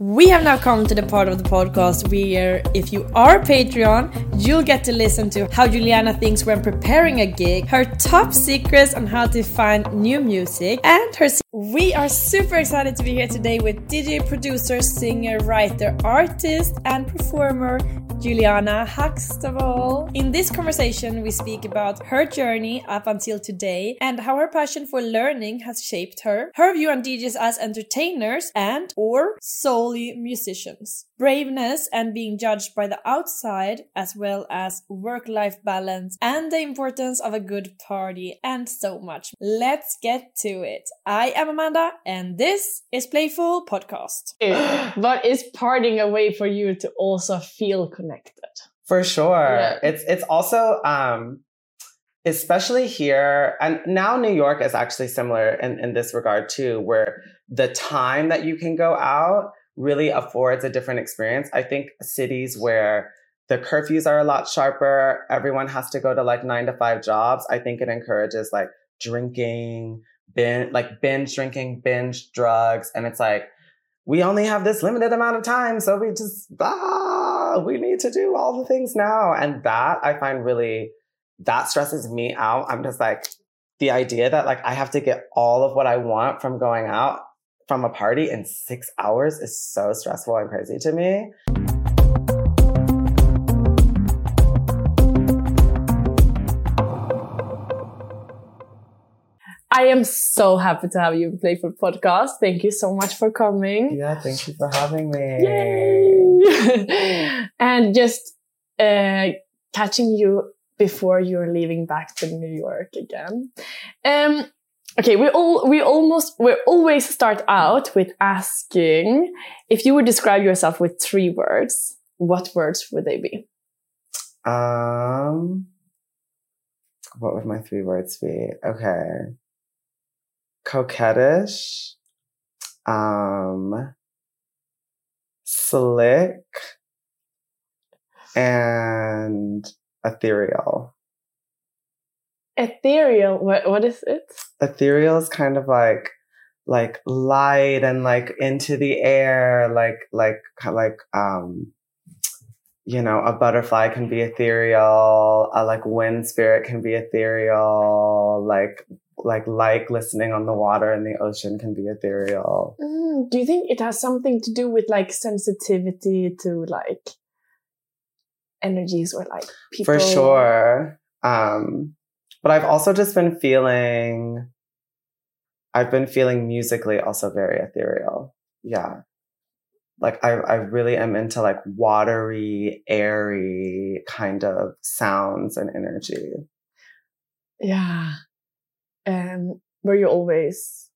We have now come to the part of the podcast where, if you are Patreon, you'll get to listen to how Juliana thinks when preparing a gig, her top secrets on how to find new music, and her. We are super excited to be here today with DJ, producer, singer, writer, artist, and performer Juliana Huxtable. In this conversation, we speak about her journey up until today and how her passion for learning has shaped her, her view on DJs as entertainers and or solely musicians, braveness and being judged by the outside, as well as work-life balance and the importance of a good party and so much. Let's get to it. I am Amanda and this is Playful Podcast. but is partying a way for you to also feel connected? For sure. Yeah. It's it's also um especially here and now New York is actually similar in, in this regard too, where the time that you can go out really affords a different experience. I think cities where the curfews are a lot sharper, everyone has to go to like nine to five jobs. I think it encourages like drinking, binge, like binge drinking, binge drugs. And it's like, we only have this limited amount of time. So we just, ah, we need to do all the things now. And that I find really, that stresses me out. I'm just like, the idea that like I have to get all of what I want from going out from a party in six hours is so stressful and crazy to me. I am so happy to have you in Playful Podcast. Thank you so much for coming. Yeah, thank you for having me. Yay! and just uh, catching you before you're leaving back to New York again. Um, okay, we all we almost we always start out with asking if you would describe yourself with three words. What words would they be? Um, what would my three words be? Okay. Coquettish, um, slick, and ethereal. Ethereal. What what is it? Ethereal is kind of like like light and like into the air, like like like um you know, a butterfly can be ethereal, a like wind spirit can be ethereal, like like like listening on the water in the ocean can be ethereal. Mm, do you think it has something to do with like sensitivity to like energies or like people? For sure. Um, but I've also just been feeling, I've been feeling musically also very ethereal. Yeah. Like I, I really am into like watery, airy kind of sounds and energy. Yeah. Um, were you always?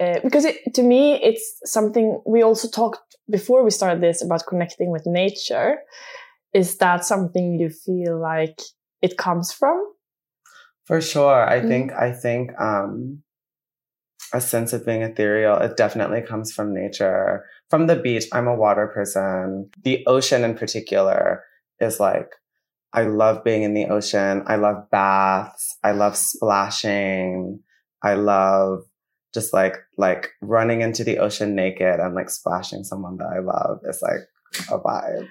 Uh, because it, to me, it's something we also talked before we started this about connecting with nature. Is that something you feel like it comes from? For sure. I Mm. think, I think, um, a sense of being ethereal. It definitely comes from nature. From the beach, I'm a water person. The ocean in particular is like, I love being in the ocean. I love baths. I love splashing. I love just like, like running into the ocean naked and like splashing someone that I love. It's like a vibe.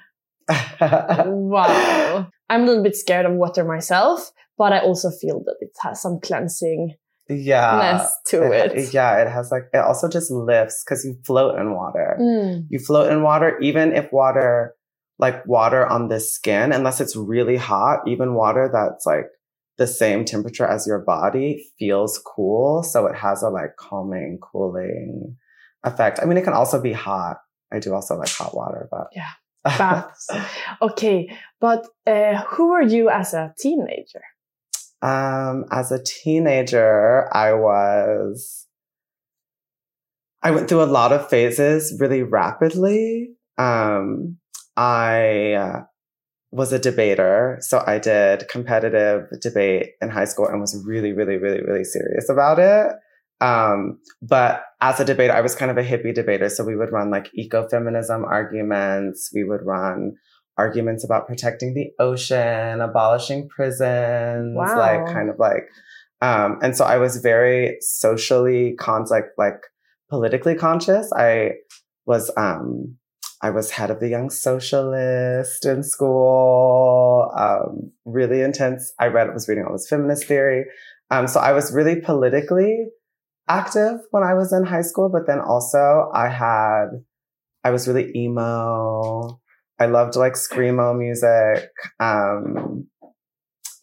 wow. I'm a little bit scared of water myself, but I also feel that it has some cleansing yeah to it, it, yeah it has like it also just lifts because you float in water Mm. you float in water even if water like water on the skin unless it's really hot even water that's like the same temperature as your body feels cool so it has a like calming cooling effect i mean it can also be hot i do also like hot water but Yeah. Baths. okay, but uh, who were you as a teenager? Um, as a teenager, I was, I went through a lot of phases really rapidly. Um, I uh, was a debater. So I did competitive debate in high school and was really, really, really, really serious about it. Um, but as a debater, I was kind of a hippie debater. So we would run like ecofeminism arguments. We would run arguments about protecting the ocean, abolishing prisons, Wow. like kind of like, um, and so I was very socially con like like politically conscious. I was um I was head of the Young Socialist in school. Um, really intense. I read was reading all this feminist theory. Um, so I was really politically active when I was in high school, but then also I had I was really emo. I loved like screamo music. Um,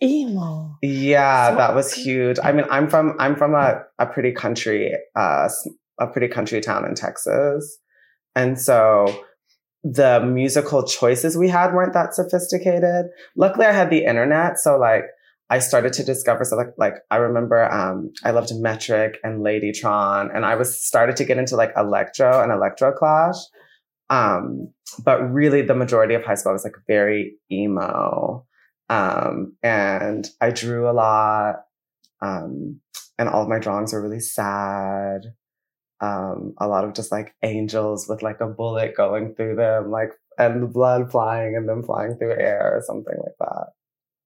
Emo. yeah, So that was huge. I mean, I'm from I'm from a a pretty country uh a pretty country town in Texas. And so the musical choices we had weren't that sophisticated. Luckily I had the internet, so like I started to discover so like like I remember um I loved Metric and Ladytron and I was started to get into like electro and electro clash. Um but really the majority of high school I was like very emo. Um, and I drew a lot. Um, and all of my drawings were really sad. Um, a lot of just like angels with like a bullet going through them, like, and the blood flying and them flying through air or something like that.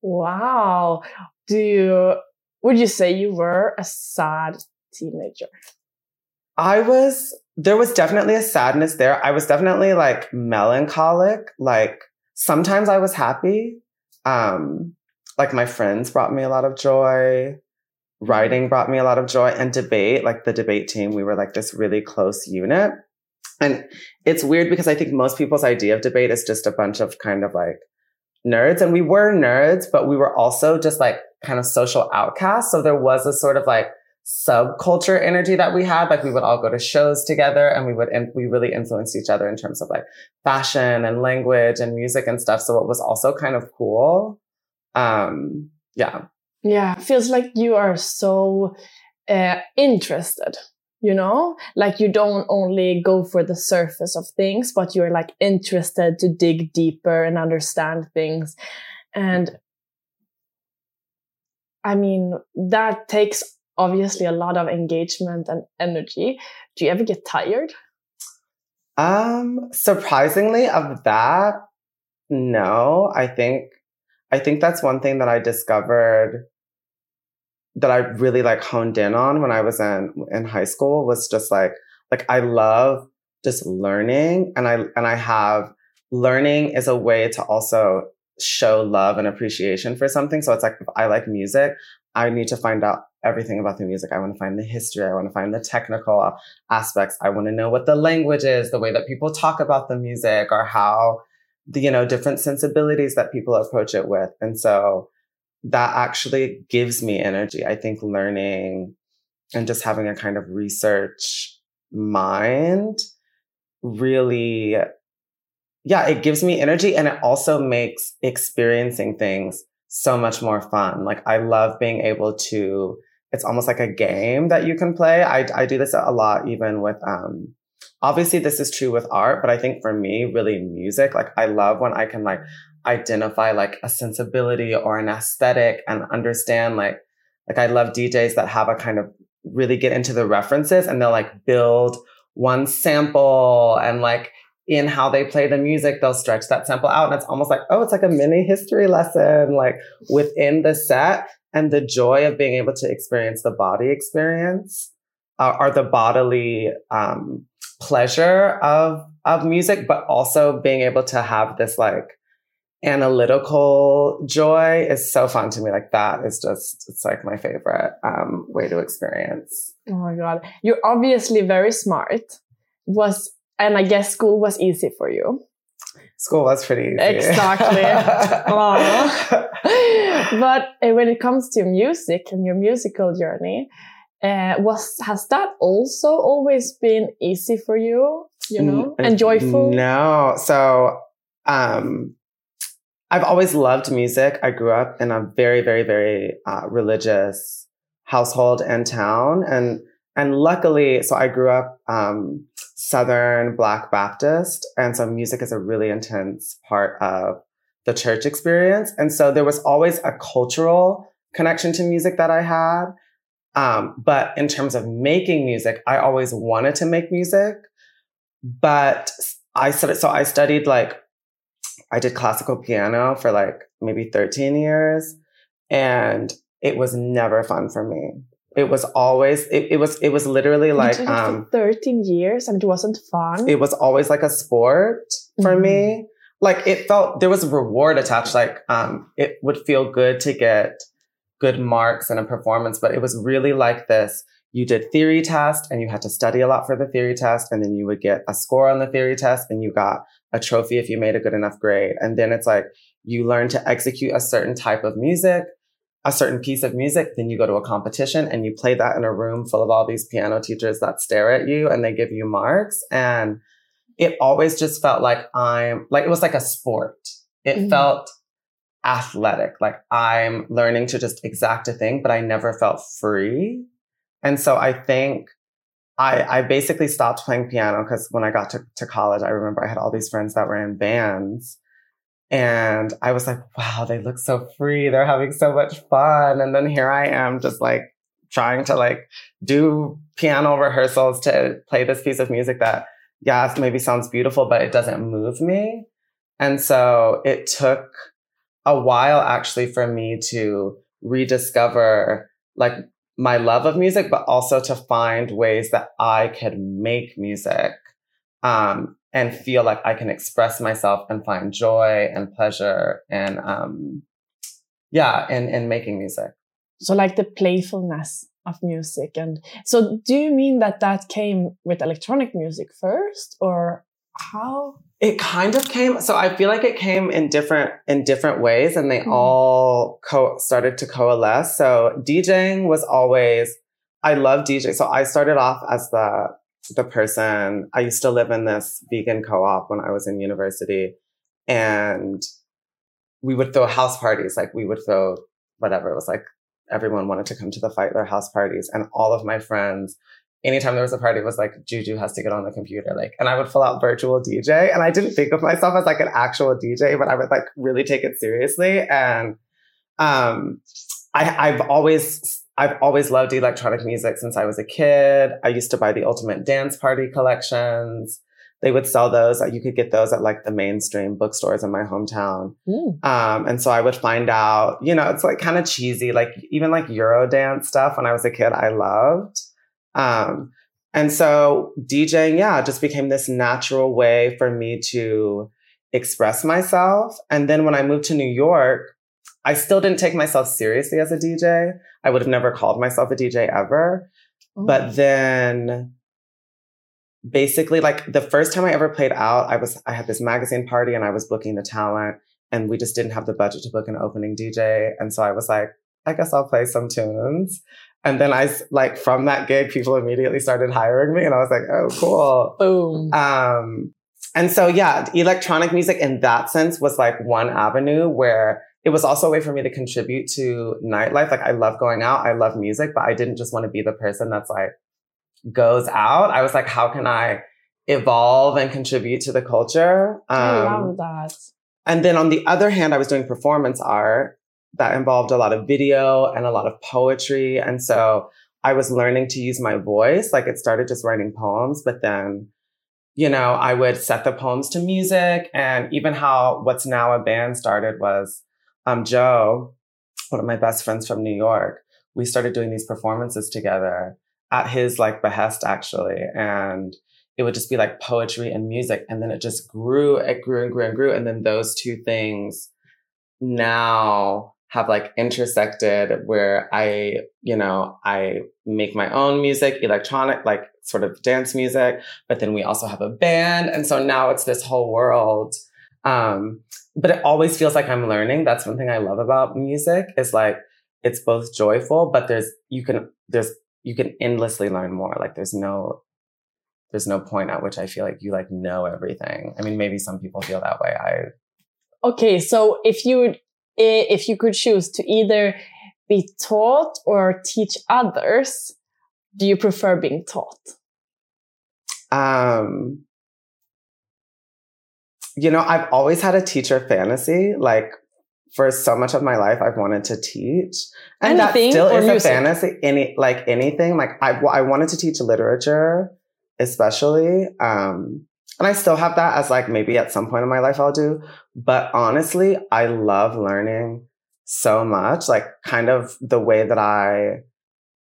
Wow. Do you, would you say you were a sad teenager? I was, there was definitely a sadness there. I was definitely like melancholic. Like sometimes I was happy. Um, like my friends brought me a lot of joy. Writing brought me a lot of joy and debate, like the debate team, we were like this really close unit. And it's weird because I think most people's idea of debate is just a bunch of kind of like nerds. And we were nerds, but we were also just like kind of social outcasts. So there was a sort of like subculture energy that we had. Like we would all go to shows together and we would, and we really influenced each other in terms of like fashion and language and music and stuff. So it was also kind of cool. Um, yeah. Yeah. Feels like you are so uh, interested, you know? Like you don't only go for the surface of things, but you're like interested to dig deeper and understand things. And I mean, that takes obviously a lot of engagement and energy. Do you ever get tired? Um, surprisingly of that, no, I think, I think that's one thing that I discovered that I really like honed in on when I was in, in high school was just like, like I love just learning and I, and I have learning is a way to also show love and appreciation for something. So it's like, if I like music, I need to find out everything about the music. I want to find the history. I want to find the technical aspects. I want to know what the language is, the way that people talk about the music or how the, you know, different sensibilities that people approach it with. And so that actually gives me energy. I think learning and just having a kind of research mind really, yeah, it gives me energy and it also makes experiencing things so much more fun. Like I love being able to, it's almost like a game that you can play. I, I do this a lot, even with, um, obviously this is true with art, but I think for me, really music, like I love when I can like identify like a sensibility or an aesthetic and understand like, like I love DJs that have a kind of really get into the references and they'll like build one sample and like in how they play the music, they'll stretch that sample out. And it's almost like, oh, it's like a mini history lesson, like within the set. And the joy of being able to experience the body experience uh, or the bodily um, pleasure of of music, but also being able to have this like analytical joy is so fun to me. Like that is just it's like my favorite um, way to experience. Oh my god, you're obviously very smart. Was and I guess school was easy for you. School was pretty easy. Exactly. but uh, when it comes to music and your musical journey, uh, was has that also always been easy for you? You know, and joyful. No, so um, I've always loved music. I grew up in a very, very, very uh, religious household and town, and and luckily, so I grew up um, Southern Black Baptist, and so music is a really intense part of the church experience, and so there was always a cultural connection to music that I had. Um, but in terms of making music, I always wanted to make music, but I studied, so I studied like, I did classical piano for like maybe 13 years and it was never fun for me. It was always, it, it was, it was literally like, um, 13 years and it wasn't fun. It was always like a sport for mm-hmm. me. Like it felt, there was a reward attached. Like, um, it would feel good to get good marks in a performance, but it was really like this. You did theory test and you had to study a lot for the theory test. And then you would get a score on the theory test and you got a trophy if you made a good enough grade. And then it's like you learn to execute a certain type of music, a certain piece of music. Then you go to a competition and you play that in a room full of all these piano teachers that stare at you and they give you marks. And it always just felt like I'm like, it was like a sport. It mm-hmm. felt athletic. Like I'm learning to just exact a thing, but I never felt free. And so I think I, I basically stopped playing piano because when I got to, to college, I remember I had all these friends that were in bands. And I was like, wow, they look so free. They're having so much fun. And then here I am just like trying to like do piano rehearsals to play this piece of music that, yes, maybe sounds beautiful, but it doesn't move me. And so it took a while actually for me to rediscover like my love of music, but also to find ways that I could make music um, and feel like I can express myself and find joy and pleasure and um, yeah, in in making music. So like the playfulness of music, and so do you mean that that came with electronic music first, or how? It kind of came. So I feel like it came in different in different ways, and they mm. all co- started to coalesce. So DJing was always. I love DJing. So I started off as the the person. I used to live in this vegan co-op when I was in university, and we would throw house parties. Like we would throw whatever. It was like everyone wanted to come to the fight their house parties, and all of my friends anytime there was a party, was like Juju has to get on the computer. Like, and I would fill out virtual DJ. And I didn't think of myself as like an actual DJ, but I would like really take it seriously. And um, I, I've always I've always loved electronic music since I was a kid. I used to buy the Ultimate Dance Party collections. They would sell those. You could get those at like the mainstream bookstores in my hometown. Mm. Um, and so I would find out, you know, it's like kind of cheesy, like even like Eurodance stuff when I was a kid, I loved. Um, and so DJing, yeah, just became this natural way for me to express myself. And then when I moved to New York, I still didn't take myself seriously as a DJ. I would have never called myself a DJ ever. But oh. then basically like the first time I ever played out, I was I had this magazine party and I was booking the talent and we just didn't have the budget to book an opening DJ. And so I was like, I guess I'll play some tunes. And then I like from that gig, people immediately started hiring me, and I was like, oh, cool. Boom. Um, and so yeah, electronic music in that sense was like one avenue where it was also a way for me to contribute to nightlife. Like I love going out, I love music, but I didn't just want to be the person that's like goes out. I was like, how can I evolve and contribute to the culture? Um, I love that. And then on the other hand, I was doing performance art that involved a lot of video and a lot of poetry. And so I was learning to use my voice. Like it started just writing poems, but then, you know, I would set the poems to music and even how what's now a band started was, um, Joe, one of my best friends from New York. We started doing these performances together at his like behest actually. And it would just be like poetry and music. And then it just grew, it grew and grew and grew. And then those two things now have like intersected where I, you know, I make my own music, electronic, like sort of dance music, but then we also have a band. And so now it's this whole world. Um, but it always feels like I'm learning. That's one thing I love about music is like, it's both joyful, but there's, you can, there's, you can endlessly learn more. Like there's no, there's no point at which I feel like you like know everything. I mean, maybe some people feel that way. I, okay. So if you would if you could choose to either be taught or teach others, do you prefer being taught? Um, you know, I've always had a teacher fantasy. Like for so much of my life, I've wanted to teach, and anything, that still is music? a fantasy. Any like anything. Like I, I wanted to teach literature, especially. Um, and I still have that as like maybe at some point in my life I'll do. But honestly, I love learning so much. Like kind of the way that I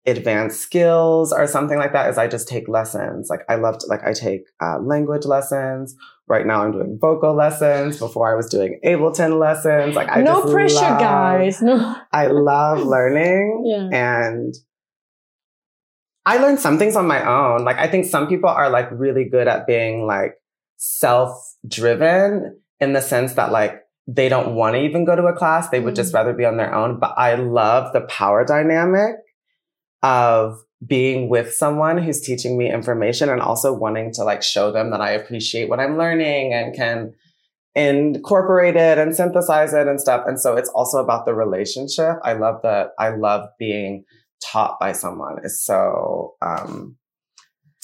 advance skills or something like that is I just take lessons. Like I love to, like I take uh, language lessons. Right now I'm doing vocal lessons. Before I was doing Ableton lessons. Like I no pressure, love, guys. No. I love learning yeah. and I learned some things on my own. Like I think some people are like really good at being like self-driven in the sense that like they don't want to even go to a class. They would mm. just rather be on their own. But I love the power dynamic of being with someone who's teaching me information and also wanting to like show them that I appreciate what I'm learning and can incorporate it and synthesize it and stuff. And so it's also about the relationship. I love that. I love being taught by someone is so um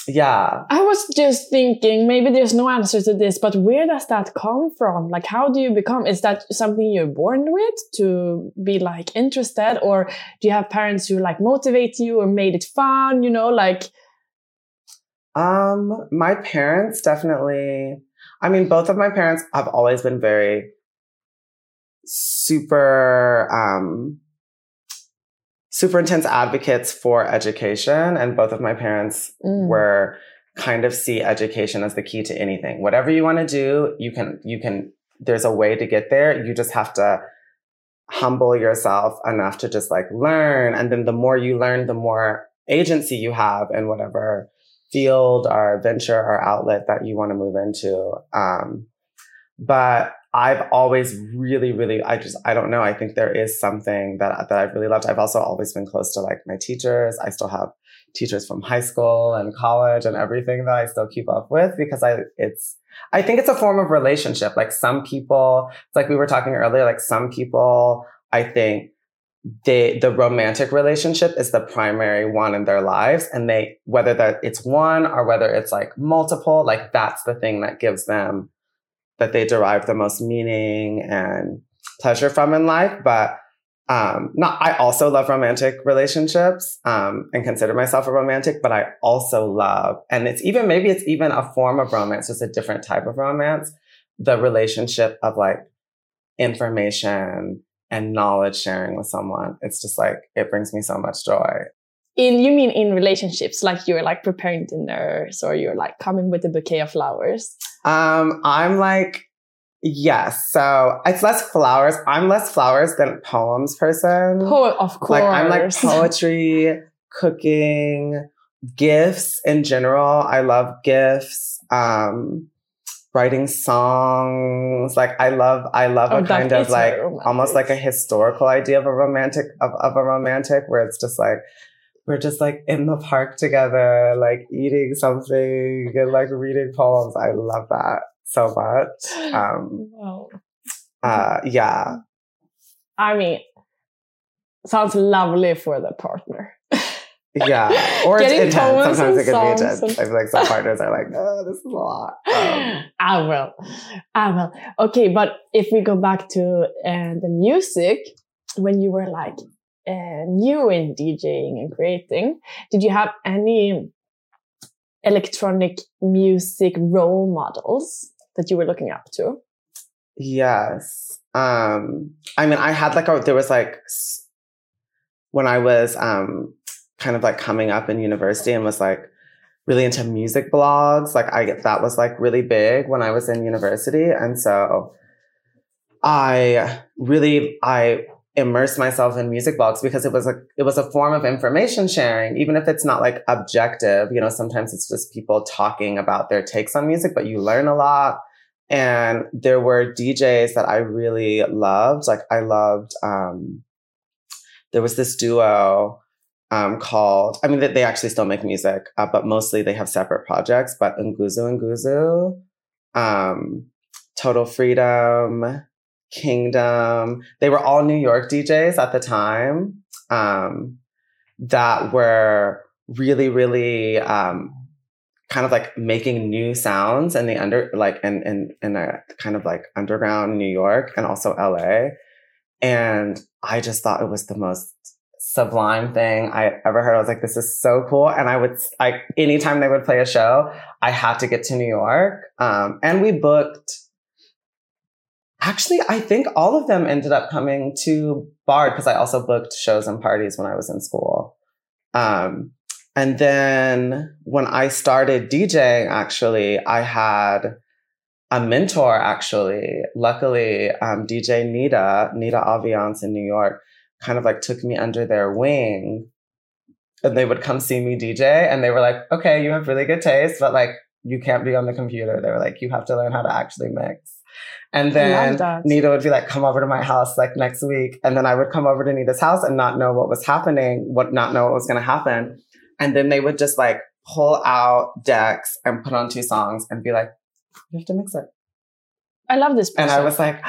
yeah. I was just thinking maybe there's no answer to this but where does that come from? Like how do you become is that something you're born with to be like interested or do you have parents who like motivate you or made it fun you know like? Um my parents definitely i mean both of my parents have always been very super um super intense advocates for education. And both of my parents mm. were kind of see education as the key to anything. Whatever you want to do, you can, you can, there's a way to get there. You just have to humble yourself enough to just like learn. And then the more you learn, the more agency you have in whatever field or venture or outlet that you want to move into. Um, but I've always really, really, I just, I don't know. I think there is something that, that I've really loved. I've also always been close to like my teachers. I still have teachers from high school and college and everything that I still keep up with because I, it's, I think it's a form of relationship. Like some people, it's like we were talking earlier, like some people, I think they, the romantic relationship is the primary one in their lives. And they, whether that it's one or whether it's like multiple, like that's the thing that gives them that they derive the most meaning and pleasure from in life. But um, not, I also love romantic relationships, um, and consider myself a romantic, but I also love, and it's even, maybe it's even a form of romance, just a different type of romance, the relationship of like information and knowledge sharing with someone. It's just like, it brings me so much joy. In, you mean in relationships, like you're like preparing dinners or you're like coming with a bouquet of flowers? Um, I'm like, yes. So it's less flowers. I'm less flowers than poems person. Poet, of course. Like I'm like poetry, cooking, gifts in general. I love gifts. Um, writing songs. Like I love, I love oh, a kind of like almost like a historical idea of a romantic of, of a romantic where it's just like we're just like in the park together, like eating something and like reading poems. I love that so much. Um, wow. uh, yeah. I mean, sounds lovely for the partner. yeah, or it's intense. Sometimes it can be intense. I feel like some partners are like, "Oh, this is a lot." Um, I will, I will. Okay, but if we go back to uh, the music, when you were like uh, new in DJing and creating, did you have any electronic music role models that you were looking up to? Yes. Um, I mean, I had like a, there was like, when I was um, kind of like coming up in university and was like really into music blogs, like I, that was like really big when I was in university. And so I really, I immerse myself in music blogs because it was a it was a form of information sharing even if it's not like objective. You know sometimes it's just people talking about their takes on music but you learn a lot. And there were DJs that I really loved. Like I loved um there was this duo um called I mean they actually still make music uh, but mostly they have separate projects but Nguzunguzu um Total Freedom Kingdom. They were all New York DJs at the time um, that were really, really um, kind of like making new sounds in the under, like in, in, in a kind of like underground New York and also LA. And I just thought it was the most sublime thing I ever heard. I was like, this is so cool. And I would, I, anytime they would play a show, I had to get to New York. Um, and we booked, Actually, I think all of them ended up coming to Bard because I also booked shows and parties when I was in school. Um, and then when I started DJing, actually, I had a mentor, actually. Luckily, um, DJ Nita, Nita Aviance in New York, kind of like took me under their wing. And they would come see me DJ and they were like, okay, you have really good taste, but like, you can't be on the computer. They were like, you have to learn how to actually mix. And then Nita would be like, come over to my house like next week. And then I would come over to Nita's house and not know what was happening, what not know what was going to happen. And then they would just like pull out decks and put on two songs and be like, you have to mix it. I love this. Person. And I was like,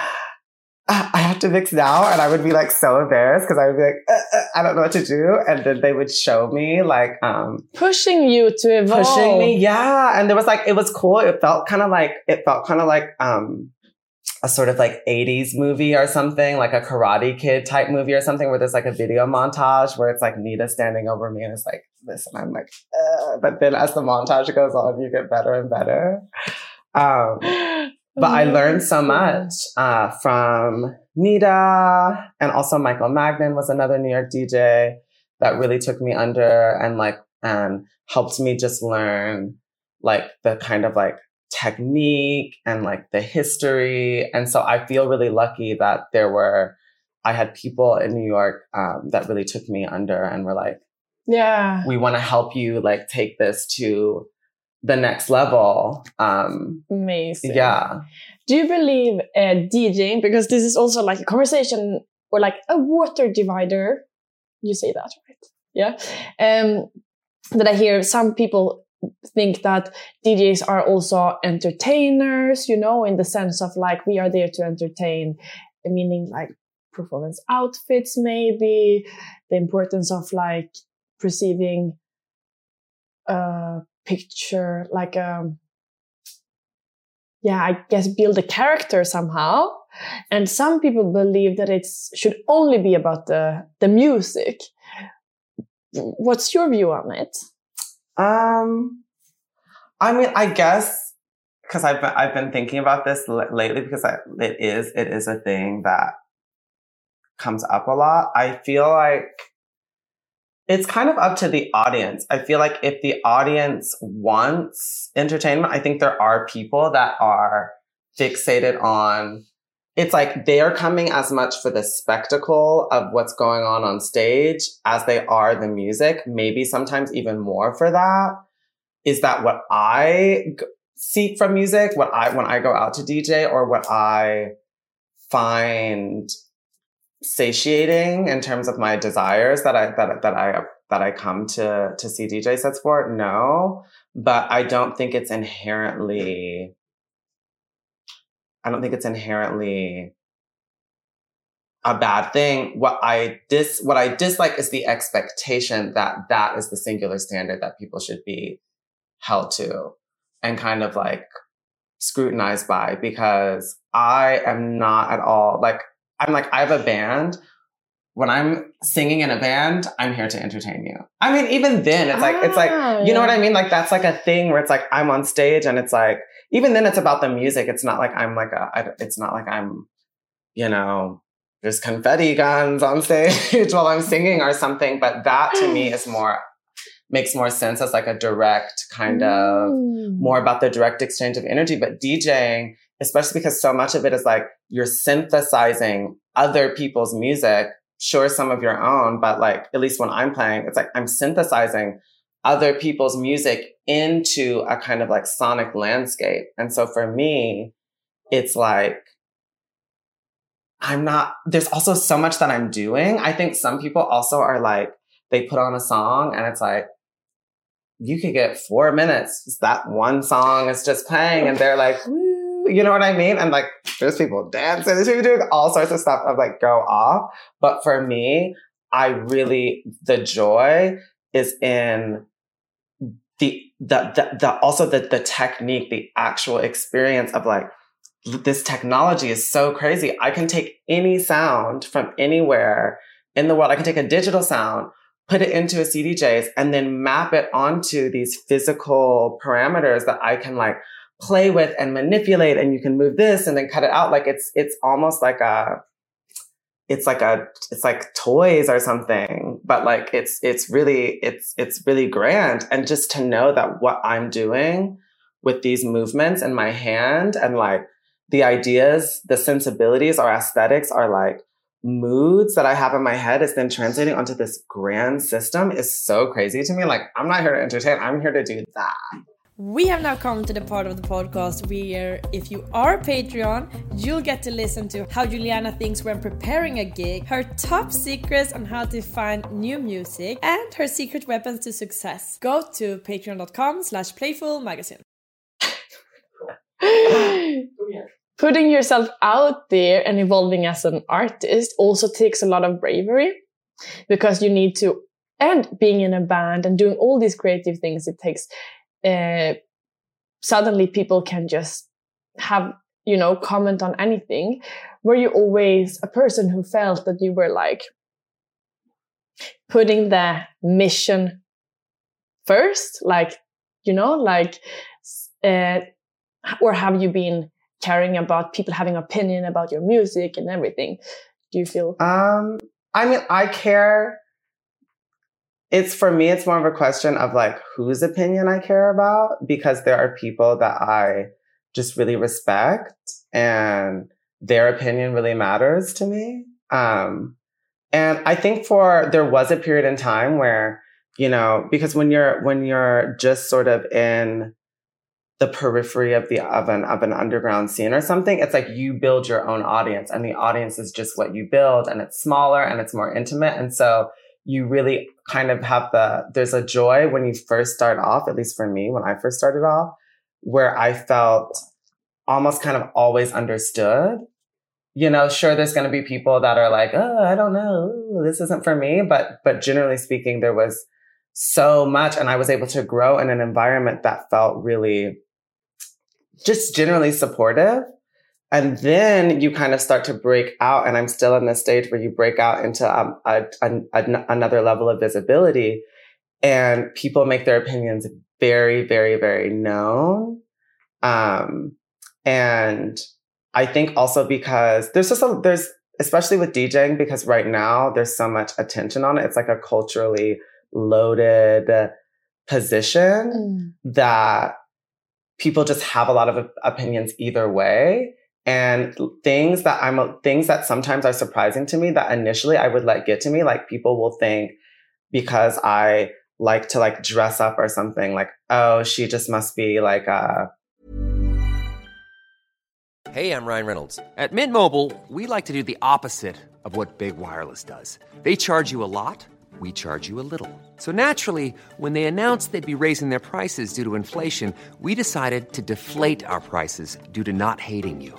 I have to mix now. And I would be like so embarrassed because I would be like, uh, uh, I don't know what to do. And then they would show me like, um, pushing you to evolve. Pushing me. Yeah. And there was like, it was cool. It felt kind of like, it felt kind of like, um, a sort of like 80s movie or something, like a Karate Kid type movie or something, where there's like a video montage where it's like Nita standing over me and it's like this, and I'm like, but then as the montage goes on, you get better and better. Um, but I learned so much uh, from Nita, and also Michael Magnan was another New York DJ that really took me under and like and helped me just learn like the kind of like technique and like the history. And so I feel really lucky that there were, I had people in New York um, that really took me under and were like, yeah, we want to help you like take this to the next level. Um, Amazing. Yeah. Do you believe uh, DJing, because this is also like a conversation or like a water divider. You say that, right? Yeah. Um, that I hear some people think that DJs are also entertainers, you know, in the sense of like we are there to entertain, meaning like performance outfits, maybe the importance of like perceiving a picture, like um, yeah, I guess build a character somehow. And some people believe that it should only be about the the music. What's your view on it? Um, I mean, I guess because I've been, I've been thinking about this l- lately because I, it is it is a thing that comes up a lot. I feel like it's kind of up to the audience. I feel like if the audience wants entertainment, I think there are people that are fixated on it's like they're coming as much for the spectacle of what's going on on stage as they are the music, maybe sometimes even more for that. Is that what I g- seek from music? What I, when I go out to DJ or what I find satiating in terms of my desires that I, that, that I, that I come to, to see DJ sets for? No, but I don't think it's inherently I don't think it's inherently a bad thing. What I dis, what I dislike is the expectation that that is the singular standard that people should be held to and kind of like scrutinized by because I am not at all like, I'm like, I have a band when I'm singing in a band, I'm here to entertain you. I mean, even then, it's like, it's like, Ah, you know what. I mean? Like, that's like a thing where it's like, I'm on stage and it's like, even then it's about the music. It's not like I'm like a, I, it's not like I'm, you know, there's confetti guns on stage while I'm singing or something. But that to me is more, makes more sense as like a direct kind of, Mm. more about the direct exchange of energy. But DJing, especially because so much of it is like you're synthesizing other people's music, sure, some of your own, but like, at least when I'm playing, it's like I'm synthesizing other people's music into a kind of like sonic landscape. And so for me, it's like, I'm not, there's also so much that I'm doing. I think some people also are like, they put on a song and it's like, you could get four minutes. Just that one song is just playing and they're like, "Woo," you know what I mean? And like, there's people dancing, there's people doing all sorts of stuff of like go off. But for me, I really, the joy is in the, the, the, the also the, the technique, the actual experience of like, this technology is so crazy. I can take any sound from anywhere in the world. I can take a digital sound, put it into a CDJs, and then map it onto these physical parameters that I can like play with and manipulate. And you can move this and then cut it out. Like it's, it's almost like a, it's like a, it's like toys or something, but like it's, it's really, it's, it's really grand. And just to know that what I'm doing with these movements in my hand and like the ideas, the sensibilities or aesthetics are like moods that I have in my head is then translating onto this grand system is so crazy to me. Like, I'm not here to entertain. I'm here to do that. We have now come to the part of the podcast where, if you are Patreon, you'll get to listen to how Juliana thinks when preparing a gig, her top secrets on how to find new music, and her secret weapons to success. Go to patreon.com slash playful magazine. Putting yourself out there and evolving as an artist also takes a lot of bravery because you need to, and being in a band and doing all these creative things, it takes, uh, suddenly people can just have, you know, comment on anything. Were you always a person who felt that you were like putting the mission first? Like, you know, like, uh, or have you been caring about people having opinion about your music and everything? Do you feel? Um, I mean, I care. It's for me, it's more of a question of like whose opinion I care about because there are people that I just really respect and their opinion really matters to me. Um, and I think for, there was a period in time where, you know, because when you're, when you're just sort of in the periphery of the, of an, of an underground scene or something, it's like you build your own audience and the audience is just what you build and it's smaller and it's more intimate. And so you really kind of have the, there's a joy when you first start off, at least for me, when I first started off, where I felt almost kind of always understood. You know, sure, there's going to be people that are like, oh, I don't know, this isn't for me. But, but generally speaking, there was so much and I was able to grow in an environment that felt really just generally supportive. And then you kind of start to break out. And I'm still in this stage where you break out into um, a, a, a, another level of visibility and people make their opinions very, very, very known. Um, and I think also because there's just a, there's, especially with DJing, because right now there's so much attention on it. It's like a culturally loaded position that people just have a lot of opinions either way. And things that I'm, things that sometimes are surprising to me that initially I would let get to me, like people will think because I like to like dress up or something, like, oh, she just must be like a, Hey, I'm Ryan Reynolds. At Mint Mobile, we like to do the opposite of what Big Wireless does. They charge you a lot, we charge you a little. So naturally, when they announced they'd be raising their prices due to inflation, we decided to deflate our prices due to not hating you.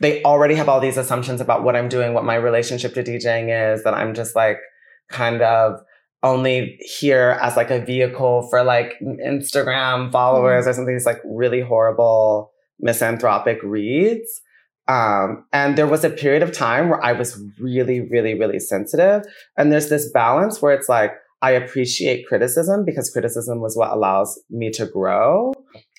They already have all these assumptions about what I'm doing, what my relationship to DJing is, that I'm just like kind of only here as like a vehicle for like Instagram followers mm. or something. These like really horrible misanthropic reads. Um, and there was a period of time where I was really, really, really sensitive. And there's this balance where it's like, I appreciate criticism because criticism was what allows me to grow.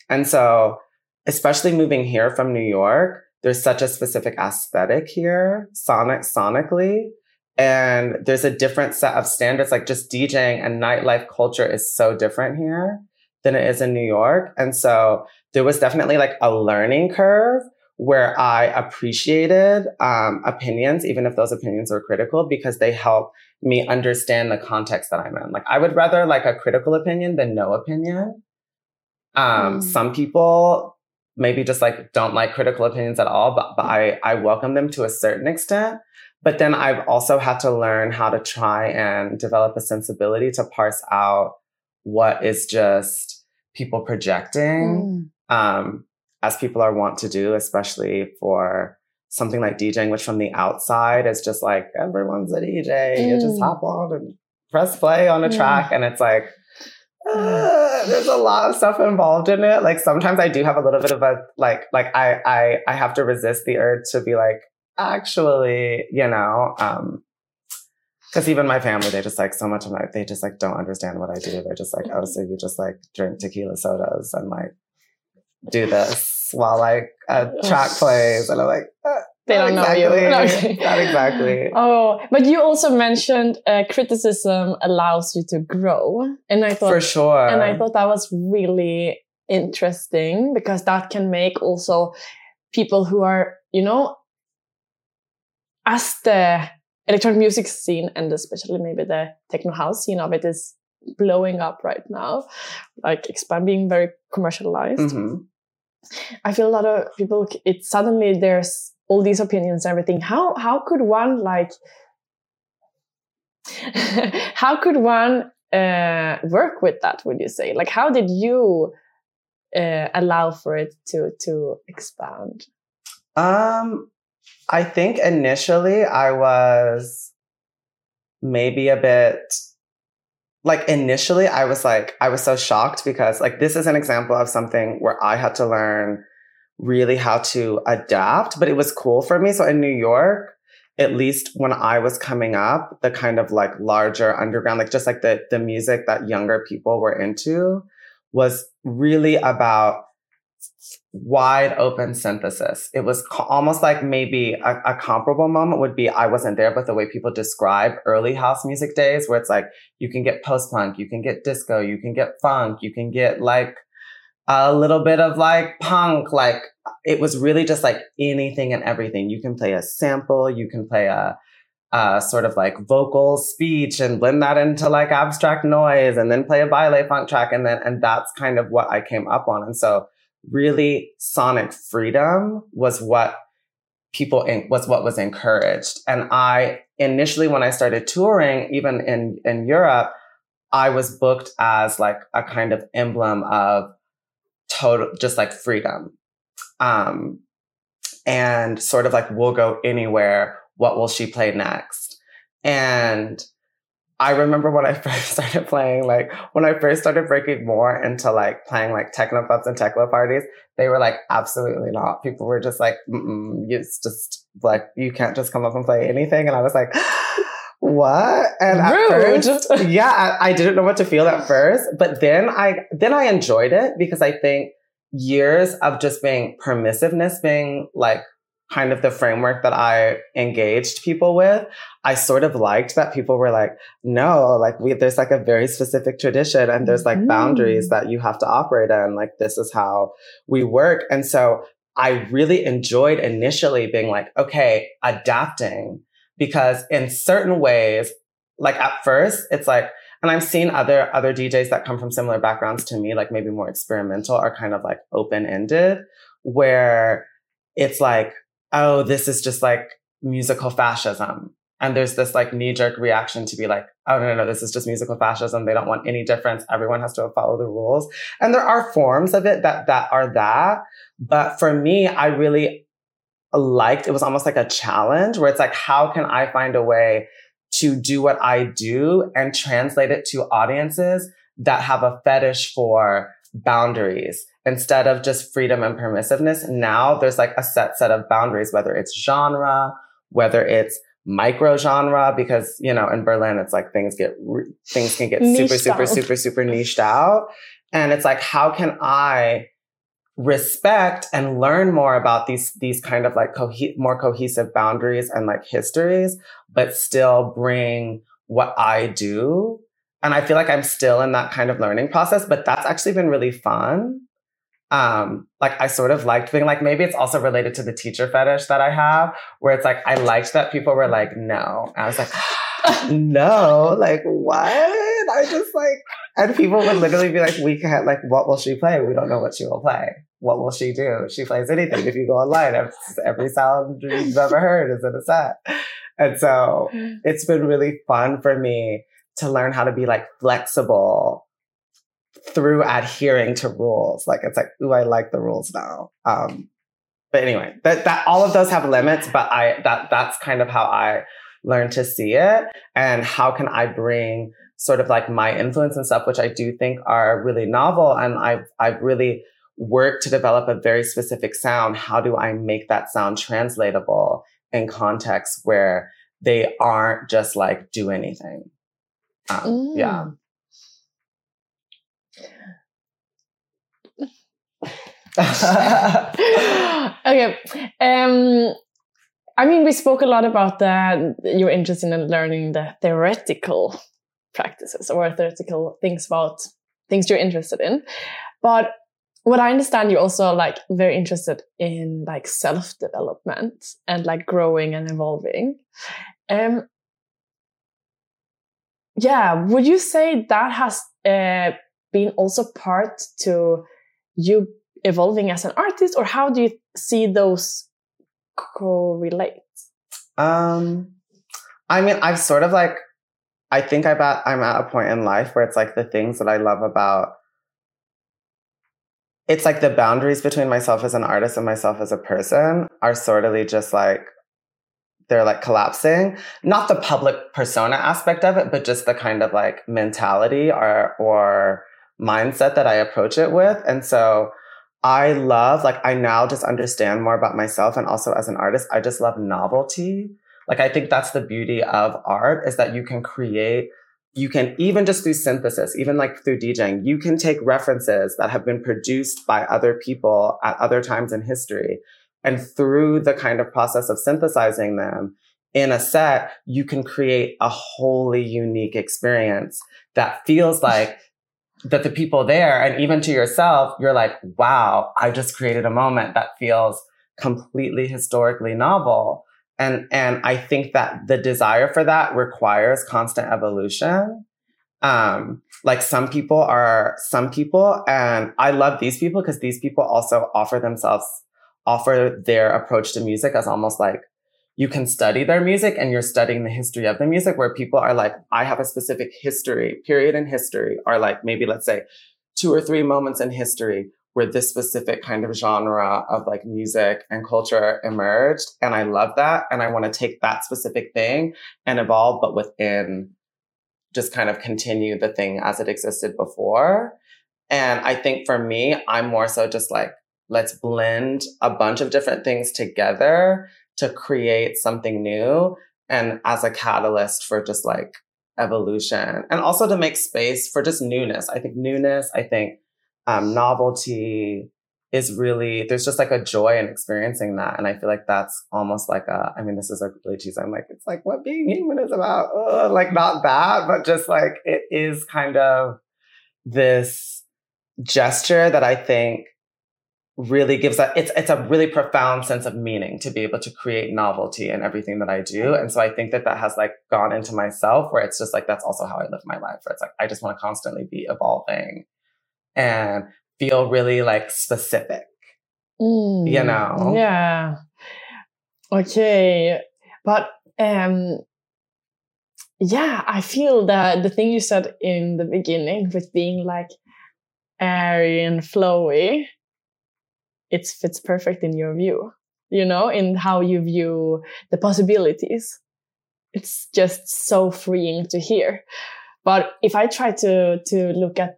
And so, especially moving here from New York, there's such a specific aesthetic here, sonic, sonically. And there's a different set of standards, like just DJing and nightlife culture is so different here than it is in New York. And so there was definitely like a learning curve where I appreciated um, opinions, even if those opinions were critical, because they help me understand the context that I'm in. Like I would rather like a critical opinion than no opinion. Um, mm. Some people maybe just like don't like critical opinions at all, but, but I, I welcome them to a certain extent. But then I've also had to learn how to try and develop a sensibility to parse out what is just people projecting. Mm. Um, as people are wont to do, especially for something like DJing, which from the outside is just like everyone's a DJ. Mm. You just mm. hop on and press play on a track, and it's like uh, there's a lot of stuff involved in it. Like sometimes I do have a little bit of a like like I I I have to resist the urge to be like actually, you know, um, because even my family, they just like so much of my, they just like don't understand what I do. They're just like, oh, so you just like drink tequila sodas and like do this while like a track plays, and I'm like, uh, they don't exactly. know you. Not exactly. Oh, but you also mentioned uh, criticism allows you to grow, and I thought for sure, and I thought that was really interesting because that can make also people who are, you know, as the electronic music scene and especially maybe the techno house scene of it is blowing up right now, like expand being very commercialized. Mm-hmm. I feel a lot of people, it suddenly there's all these opinions and everything. How, how could one like, how could one uh, work with that, would you say? Like, how did you uh, allow for it to, to expand? Um, I think initially I was maybe a bit like initially I was like, I was so shocked because like this is an example of something where I had to learn really how to adapt, but it was cool for me. So in New York, at least when I was coming up, the kind of like larger underground, like just like the, the music that younger people were into was really about wide open synthesis. It was co- almost like maybe a, a, comparable moment would be I wasn't there, but the way people describe early house music days, where it's like you can get post punk, you can get disco, you can get funk, you can get like a little bit of like punk. Like it was really just like anything and everything. You can play a sample, you can play a uh, sort of like vocal speech and blend that into like abstract noise and then play a baile funk track. And then, and that's kind of what I came up on. And so really sonic freedom was what people in, was what was encouraged. And I initially, when I started touring, even in, in Europe, I was booked as like a kind of emblem of total, just like freedom. Um, and sort of like, we'll go anywhere. What will she play next? And I remember when I first started playing, like when I first started breaking more into like playing like techno clubs and techno parties, they were like, absolutely not. People were just like, mm it's just like, you can't just come up and play anything. And I was like, what? And Rude. first, yeah, I, I didn't know what to feel at first, but then I, then I enjoyed it because I think years of just being permissiveness being like kind of the framework that I engaged people with, I sort of liked that people were like, no, like we, there's like a very specific tradition and there's like mm. boundaries that you have to operate in. Like this is how we work. And so I really enjoyed initially being like, okay, adapting because in certain ways, like at first it's like, and I've seen other, other DJs that come from similar backgrounds to me, like maybe more experimental are kind of like open ended where it's like, oh, this is just like musical fascism. And there's this like knee jerk reaction to be like, oh, no, no, no, this is just musical fascism. They don't want any difference. Everyone has to follow the rules. And there are forms of it that, that are that. But for me, I really liked, it was almost like a challenge where it's like, how can I find a way to do what I do and translate it to audiences that have a fetish for boundaries instead of just freedom and permissiveness. Now there's like a set set of boundaries, whether it's genre, whether it's micro genre, because, you know, in Berlin, it's like things get, things can get super, super, super, super niched out. And it's like, how can I respect and learn more about these, these kind of like co- more cohesive boundaries and like histories, but still bring what I do. And I feel like I'm still in that kind of learning process, but that's actually been really fun. Um, like I sort of liked being like, maybe it's also related to the teacher fetish that I have, where it's like, I liked that people were like, no. And I was like, no, like what? I just like, and people would literally be like, we can't, like, what will she play? We don't know what she will play what will she do? She plays anything. If you go online, every sound you've ever heard is in a set. And so it's been really fun for me to learn how to be like flexible through adhering to rules. Like it's like, ooh, I like the rules now. Um, but anyway, that, that all of those have limits, but I, that, that's kind of how I learned to see it. And how can I bring sort of like my influence and stuff, which I do think are really novel. And I've, I've really worked to develop a very specific sound, how do I make that sound translatable in contexts where they aren't just like do anything? Um, mm. Yeah. okay. Um, I mean, we spoke a lot about that. You're interested in learning the theoretical practices or theoretical things about things you're interested in. But what I understand, you're also like very interested in like self development and like growing and evolving. Um, yeah, would you say that has uh, been also part to you evolving as an artist, or how do you see those correlate? Um, I mean, I've sort of like, I think I'm at, I'm at a point in life where it's like the things that I love about it's like the boundaries between myself as an artist and myself as a person are sort of just like they're like collapsing. Not the public persona aspect of it but just the kind of like mentality or or mindset that i approach it with. And so i love like i now just understand more about myself and also as an artist i just love novelty like i think that's the beauty of art is that you can create you can even just through synthesis, even like through DJing, you can take references that have been produced by other people at other times in history. And through the kind of process of synthesizing them in a set, you can create a wholly unique experience that feels like that the people there and even to yourself, you're like, wow, I just created a moment that feels completely historically novel. And, and I think that the desire for that requires constant evolution. Um, like some people are some people, and I love these people because these people also offer themselves, offer their approach to music as almost like you can study their music and you're studying the history of the music where people are like, I have a specific history, period in history, or like maybe let's say two or three moments in history where this specific kind of genre of like music and culture emerged. And I love that. And I want to take that specific thing and evolve, but within just kind of continue the thing as it existed before. And I think for me, I'm more so just like, let's blend a bunch of different things together to create something new and as a catalyst for just like evolution and also to make space for just newness. I think newness, I think um, novelty is really there's just like a joy in experiencing that and i feel like that's almost like a i mean this is a really cheesy i'm like it's like what being human is about Ugh, like not that but just like it is kind of this gesture that i think really gives that it's it's a really profound sense of meaning to be able to create novelty in everything that I do. And so I think that that has like gone into myself where it's just like that's also how I live my life. Where it's like I just want to constantly be evolving and feel really like specific. Mm, you know. Yeah. Okay. But um yeah, I feel that the thing you said in the beginning with being like airy and flowy it fits perfect in your view, you know, in how you view the possibilities. It's just so freeing to hear. But if I try to, to look at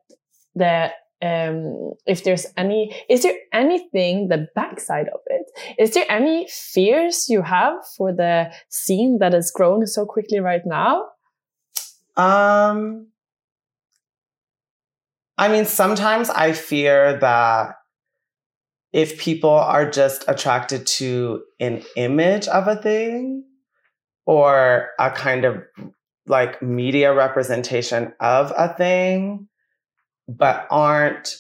the, um, if there's any, is there anything, the backside of it? Is there any fears you have for the scene that is growing so quickly right now? Um, I mean, sometimes I fear that if people are just attracted to an image of a thing or a kind of like media representation of a thing, but aren't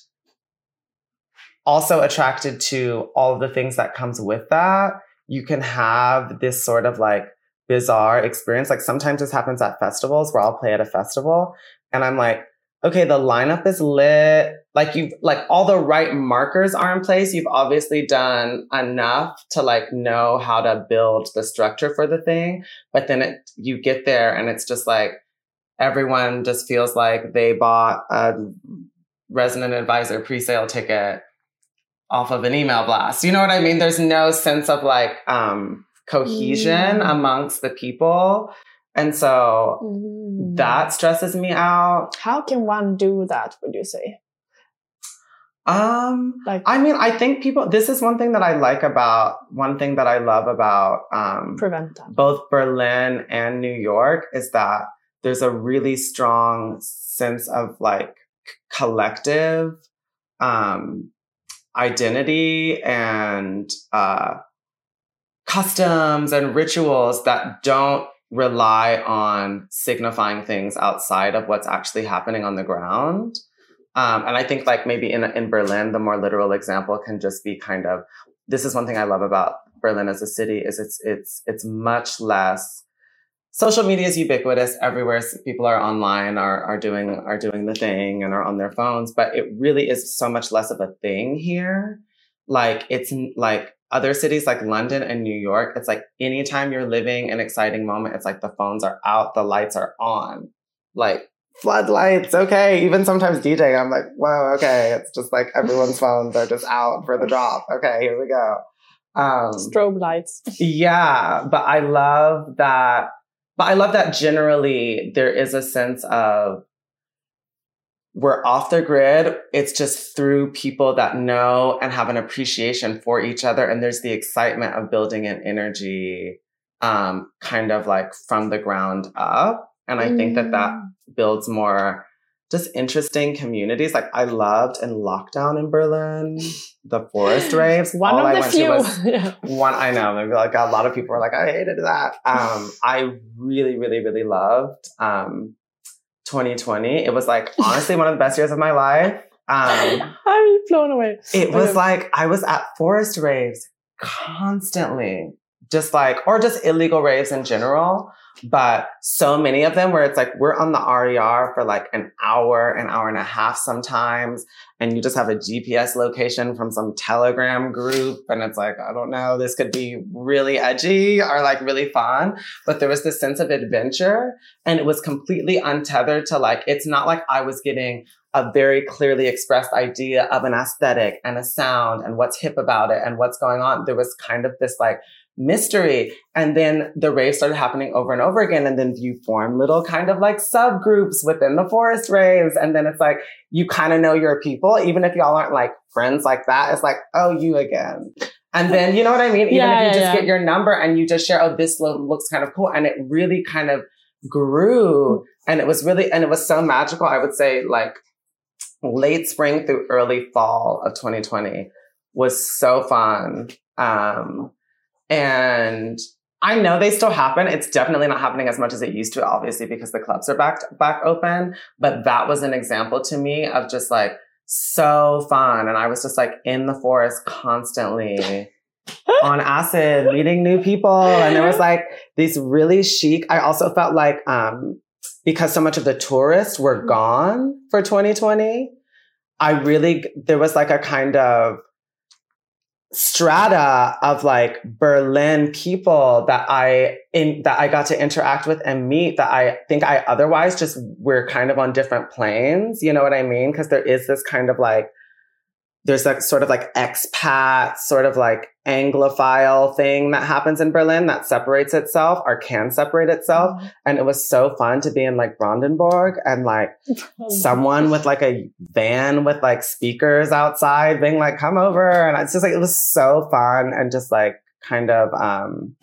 also attracted to all of the things that comes with that, you can have this sort of like bizarre experience. Like sometimes this happens at festivals where I'll play at a festival and I'm like, okay, the lineup is lit. Like you've like all the right markers are in place. You've obviously done enough to like know how to build the structure for the thing. But then it, you get there and it's just like everyone just feels like they bought a resident advisor pre-sale ticket off of an email blast. You know what I mean? There's no sense of like um cohesion mm. amongst the people. And so mm. that stresses me out. How can one do that, would you say? Um, like, I mean, I think people, this is one thing that I like about, one thing that I love about, um, both Berlin and New York is that there's a really strong sense of like collective, um, identity and, uh, customs and rituals that don't rely on signifying things outside of what's actually happening on the ground. Um, and I think like maybe in in Berlin, the more literal example can just be kind of this is one thing I love about Berlin as a city is it's it's it's much less social media is ubiquitous everywhere people are online are are doing are doing the thing and are on their phones but it really is so much less of a thing here like it's like other cities like London and New York, it's like anytime you're living an exciting moment, it's like the phones are out, the lights are on. Like floodlights, okay. Even sometimes DJing, I'm like, whoa, okay. It's just like everyone's phones are just out for the drop. Okay, here we go. Um, Strobe lights. Yeah, but I love that. But I love that generally there is a sense of we're off the grid. It's just through people that know and have an appreciation for each other. And there's the excitement of building an energy, um, kind of like from the ground up. And I mm. think that that mm. builds more just interesting communities. Like I loved in lockdown in Berlin, the forest raves. one All of I the went few. To was one. I know. Maybe like a lot of people were like, I hated that. Um, I really, really, really loved. Um, 2020. It was like honestly one of the best years of my life. Um, I'm blown away. It was like I was at forest raves constantly, just like, or just illegal raves in general but so many of them where it's like we're on the RER for like an hour, an hour and a half sometimes, and you just have a GPS location from some Telegram group, and it's like I don't know, this could be really edgy or like really fun, but there was this sense of adventure, and it was completely untethered to like it's not like I was getting a very clearly expressed idea of an aesthetic and a sound and what's hip about it and what's going on. There was kind of this like mystery. And then the raves started happening over and over again. And then you form little kind of like subgroups within the forest raves. And then it's like, you kind of know your people, even if y'all aren't like friends like that. It's like, oh, you again. And then, you know what I mean? Even yeah, if you just yeah. get your number and you just share, oh, this lo- looks kind of cool. And it really kind of grew. And it was really, and it was so magical. I would say like late spring through early fall of 2020 was so fun. Um, and I know they still happen. It's definitely not happening as much as it used to, obviously, because the clubs are back, back open. But that was an example to me of just like so fun. And I was just like in the forest constantly on acid, meeting new people. And there was like these really chic. I also felt like, um, because so much of the tourists were gone for 2020, I really, there was like a kind of strata of like Berlin people that I in that I got to interact with and meet that I think I otherwise just we're kind of on different planes. You know what I mean? Because there is this kind of like there's that sort of like expat, sort of like Anglophile thing that happens in Berlin that separates itself or can separate itself. Mm-hmm. And it was so fun to be in like Brandenburg and like oh, someone with like a van with like speakers outside being like, come over. And it's just like, it was so fun and just like kind of, um,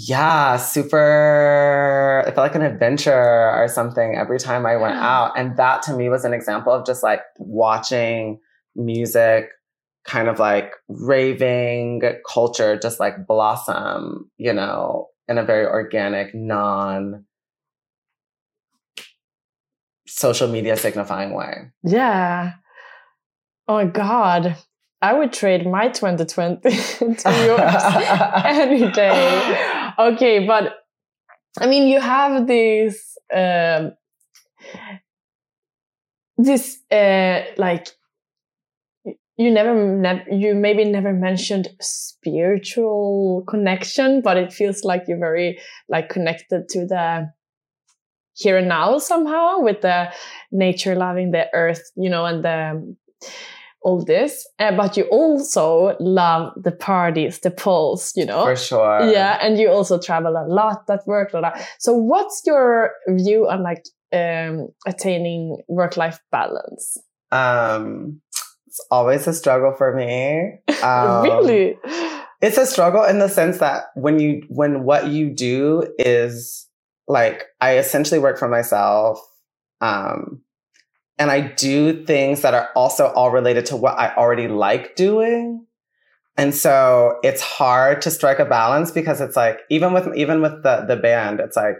yeah, super. I felt like an adventure or something every time I went out. And that to me was an example of just like watching music kind of like raving culture just like blossom, you know, in a very organic, non social media signifying way. Yeah. Oh my God. I would trade my 2020 to yours any day. Okay, but I mean, you have this, um, this, uh, like, you never, ne- you maybe never mentioned spiritual connection, but it feels like you're very, like, connected to the, here and now somehow with the nature loving the earth you know and the all this, uh, but you also love the parties, the pulse, you know? For sure. Yeah. And you also travel a lot at work. Blah, blah. So what's your view on like um, attaining work-life balance? Um, it's always a struggle for me. Um, really? It's a struggle in the sense that when you, when what you do is like, I essentially work for myself. Um, and I do things that are also all related to what I already like doing. And so it's hard to strike a balance because it's like even with even with the the band, it's like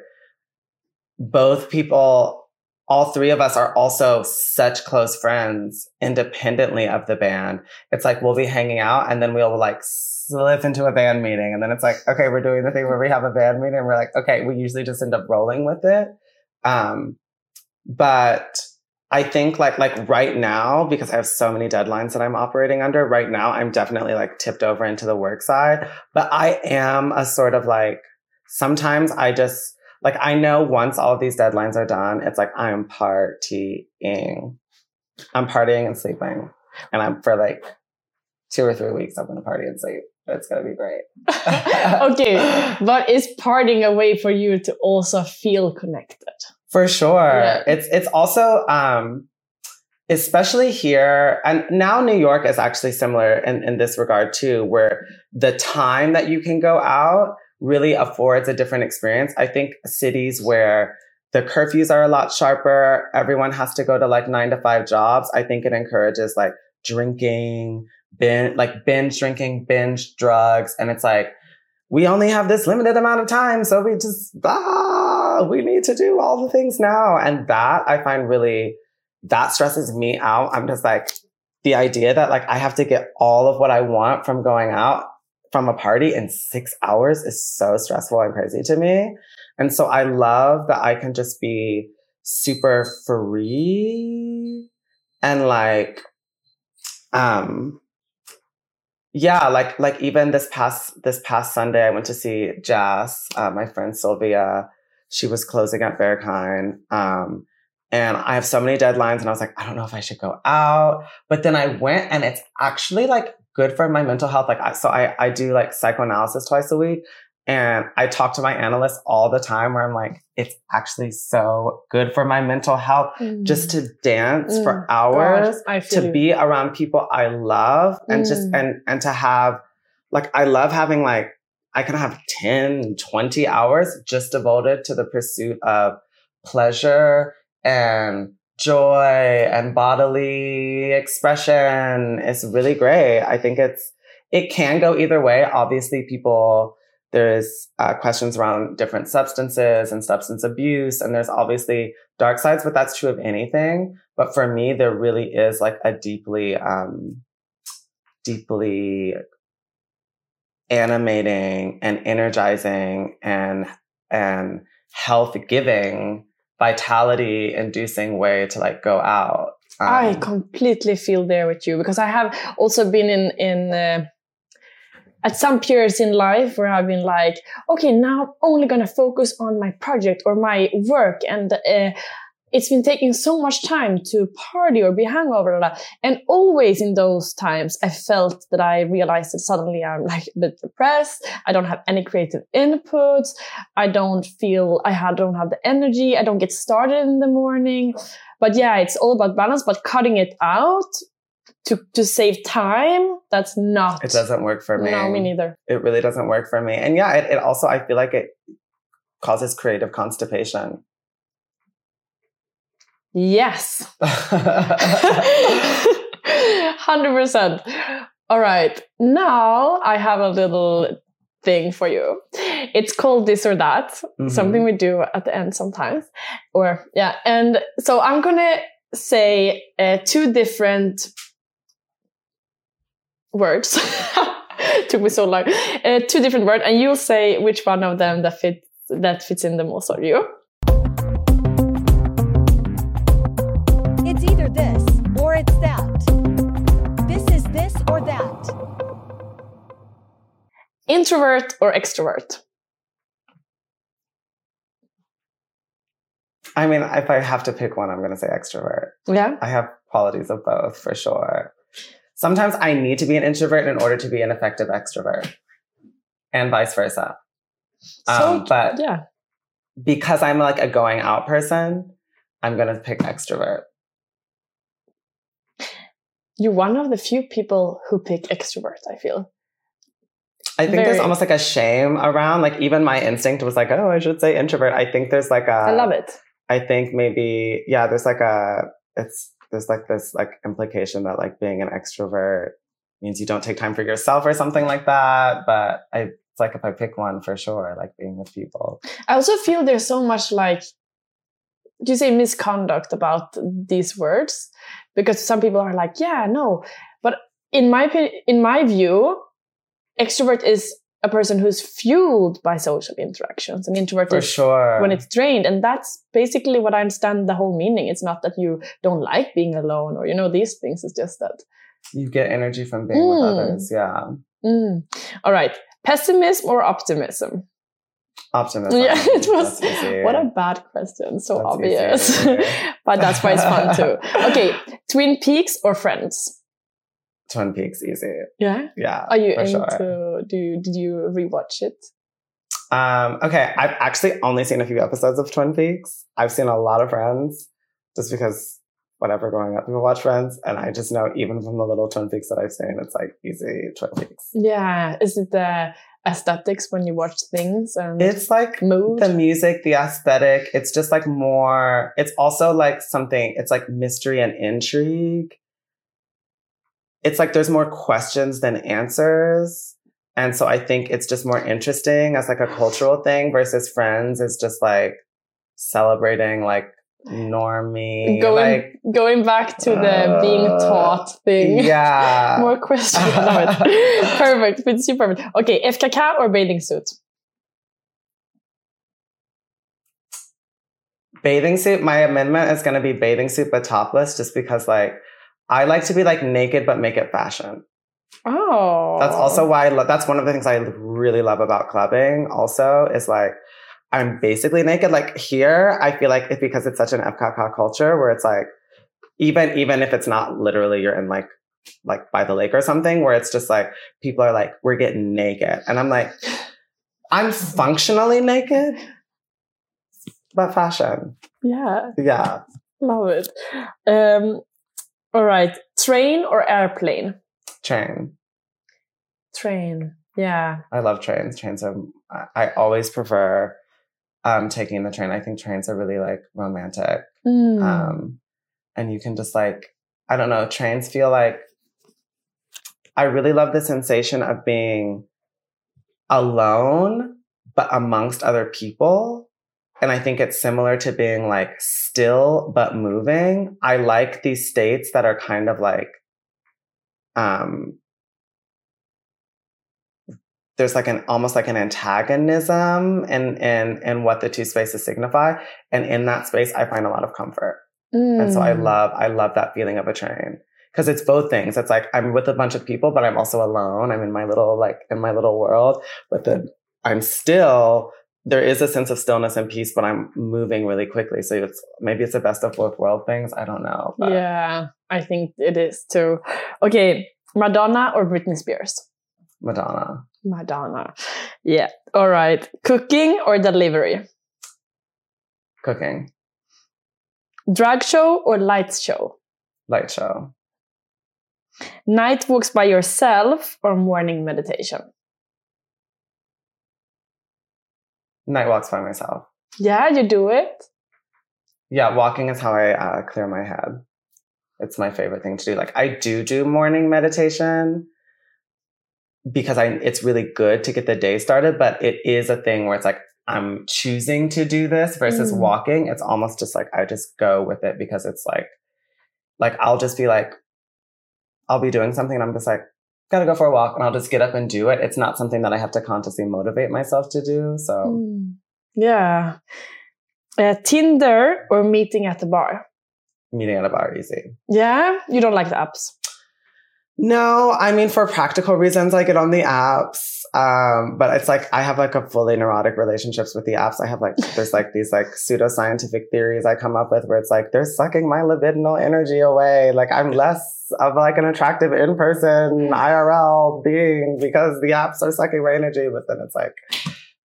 both people all three of us are also such close friends independently of the band. It's like we'll be hanging out and then we'll like slip into a band meeting. And then it's like, okay, we're doing the thing where we have a band meeting and we're like, okay, we usually just end up rolling with it. Um, but I think like like right now because I have so many deadlines that I'm operating under right now I'm definitely like tipped over into the work side but I am a sort of like sometimes I just like I know once all of these deadlines are done it's like I'm partying I'm partying and sleeping and I'm for like two or three weeks I'm going to party and sleep it's going to be great. okay, but is partying a way for you to also feel connected? For sure. Yeah. It's it's also um especially here and now New York is actually similar in, in this regard too, where the time that you can go out really affords a different experience. I think cities where the curfews are a lot sharper, everyone has to go to like nine to five jobs. I think it encourages like drinking, binge, like binge drinking, binge drugs. And it's like, we only have this limited amount of time. So we just, we need to do all the things now. And that I find really, that stresses me out. I'm just like, the idea that like I have to get all of what I want from going out from a party in six hours is so stressful and crazy to me. And so I love that I can just be super free and like, um, yeah, like like even this past this past Sunday, I went to see Jazz. Uh, my friend Sylvia, she was closing at Berghain. Um, and I have so many deadlines, and I was like, I don't know if I should go out. But then I went, and it's actually like good for my mental health. Like, I, so I I do like psychoanalysis twice a week, and I talk to my analyst all the time where I'm like, it's actually so good for my mental health mm. just to dance mm. for hours, to you. be around people I love and mm. just, and, and to have, like, I love having like, I can have 10, 20 hours just devoted to the pursuit of pleasure and joy and bodily expression. It's really great. I think it's, it can go either way. Obviously people, there's uh, questions around different substances and substance abuse. And there's obviously dark sides, but that's true of anything. But for me, there really is like a deeply, um, deeply animating and energizing and, and health giving, vitality inducing way to like go out. Um, I completely feel there with you because I have also been in in uh, at some periods in life where I've been like, okay, now I'm only gonna focus on my project or my work, and uh, it's been taking so much time to party or be hungover. blah, blah. and always in those times, I felt that I realized that suddenly I'm like a bit depressed. I don't have any creative inputs. I don't feel I don't have the energy. I don't get started in the morning. But yeah, it's all about balance, but cutting it out to, to save time, that's not. it doesn't work for me. No, me neither. It really doesn't work for me. And yeah, it, it also, I feel like it causes creative constipation. Yes. 100%. All right. Now I have a little thing for you. It's called this or that, Mhm. something we do at the end sometimes. Or, yeah. And so I'm going to say uh, two different words. Took me so long. Uh, two different words, and you'll say which one of them that fits that fits in the most of you. Introvert or extrovert? I mean, if I have to pick one, I'm going to say extrovert. Yeah. I have qualities of both for sure. Sometimes I need to be an introvert in order to be an effective extrovert, and vice versa. Um, but yeah. because I'm like a going out person, I'm going to pick extrovert. You're one of the few people who pick extrovert, I feel. I think there's almost like a shame around, like, even my instinct was like, oh, I should say introvert. I think there's like a, I love it. I think maybe, yeah, there's like a, it's, there's like this like implication that like being an extrovert means you don't take time for yourself or something like that. But I, it's like if I pick one for sure, like being with people. I also feel there's so much like, do you say misconduct about these words? Because some people are like, yeah, no. But in my opinion, in my view, extrovert is a person who's fueled by social interactions. An introvert For is sure. when it's drained. And that's basically what I understand the whole meaning. It's not that you don't like being alone or, you know, these things. It's just that. you get energy from being Mm. with others. Yeah. Mm. All right. Pessimism or optimism? Optimism. Yeah, it was. What a bad question. So That's obvious. but that's why it's fun too. Okay. Twin Peaks or Friends? Twin Peaks, easy. Yeah. Yeah. Are you into, sure. do you, did you rewatch it? Um, okay, I've actually only seen a few episodes of Twin Peaks. I've seen a lot of Friends, just because whatever growing up people watch Friends, and I just know even from the little Twin Peaks that I've seen, it's like easy Twin Peaks. Yeah. Is it the aesthetics when you watch things and It's like mood? the music, the aesthetic. It's just like more. It's also like something. It's like mystery and intrigue. It's like there's more questions than answers. And so I think it's just more interesting as like a cultural thing versus Friends is just like celebrating like normie. going like, going back to the being Uh, taught thing. yeah. More questions. Perfect. It's super perfect. Okay, FKK or bathing suit? bathing suit. My amendment is going to be bathing suit, but topless just because like I like to be like naked, but make it fashion. Oh. That's also why I lo- that's one of the things I really love about clubbing. Also, is like I'm basically naked. Like here, I feel like it's because it's such an FKK culture where it's like even even if it's not literally you're in like like by the lake or something where it's just like people are like we're getting naked and I'm like I'm functionally naked, but fashion. Yeah, Yeah, love it. Um, all right, train or airplane? train. Train. Yeah. I love trains. Trains are. I- always prefer um, taking the train. I think trains are really like romantic. Mm. Um, and you can just like, I don't know, trains feel like, I really love the sensation of being alone, but amongst other people and I think it's similar to being like still but moving. I like these states that are kind of like, um, there's like an almost like an antagonism in in in what the two spaces signify, and in that space, I find a lot of comfort. Mm. And so I love I love that feeling of a train because it's both things. It's like I'm with a bunch of people, but I'm also alone. I'm in my little like in my little world, but then I'm still there is a sense of stillness and peace, but I'm moving really quickly. So it's maybe it's the best of both world things. I don't know. but- Yeah, I think it is too. Okay, Madonna or Britney Spears? Madonna. Madonna. Yeah. All right. Cooking or delivery? Cooking. Drag show or lights show? Light show. Night walks by yourself or morning meditation? Night walks by myself. Yeah, you do it. Yeah, walking is how I uh, clear my head. It's my favorite thing to do. Like I do do morning meditation because I it's really good to get the day started, but it is a thing where it's like I'm choosing to do this versus Mm. walking. It's almost just like I just go with it because it's like like I'll just be like I'll be doing something and I'm just like gotta go for a walk and I'll just get up and do it. It's not something that I have to consciously motivate myself to do. So Mm. Yeah. Uh, Tinder or meeting at the bar? meeting at a bar easy. Yeah, you don't like the apps. No, I mean for practical reasons, I get on the apps. Um, but it's like I have like a fully neurotic relationships with the apps. I have like there's like these like pseudoscientific theories I come up with where it's like they're sucking my libidinal energy away. Like I'm less of like an attractive in person IRL being because the apps are sucking my energy. But then it's like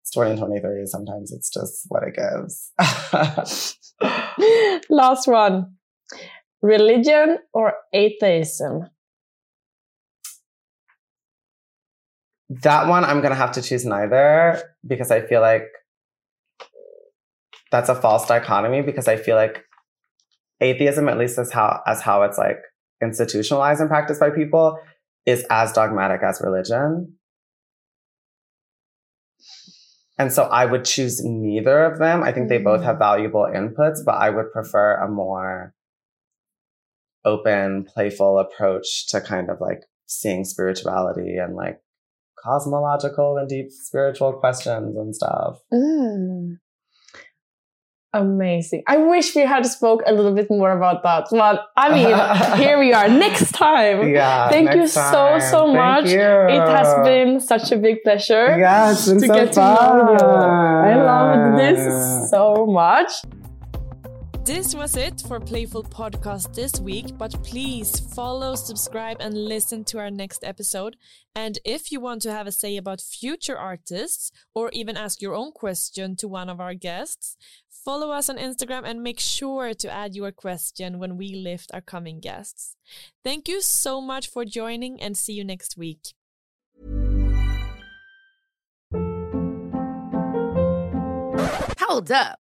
it's 2023. Sometimes it's just what it gives. Last one. Religion or atheism? That one I'm gonna have to choose neither because I feel like that's a false dichotomy because I feel like atheism, at least as how as how it's like institutionalized and practiced by people, is as dogmatic as religion. And so I would choose neither of them. I think they both mm. have valuable inputs, but I would prefer a more open, playful approach to kind of like seeing spirituality and like cosmological and deep spiritual questions and stuff. Mm. Amazing. I wish we had spoke a little bit more about that. But I mean, here we are. Next time. Yeah. Thank you next so, time. so Thank much. you. It has been such a big pleasure. Yeah, it's been to so get to know you. I loved this so much. This was it for Playful Podcast this week, but please follow, subscribe, and listen to our next episode. And if you want to have a say about future artists or even ask your own question to one of our guests, follow us on Instagram and make sure to add your question when we lift our coming guests. Thank you so much for joining and see you next week. Hold up.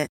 it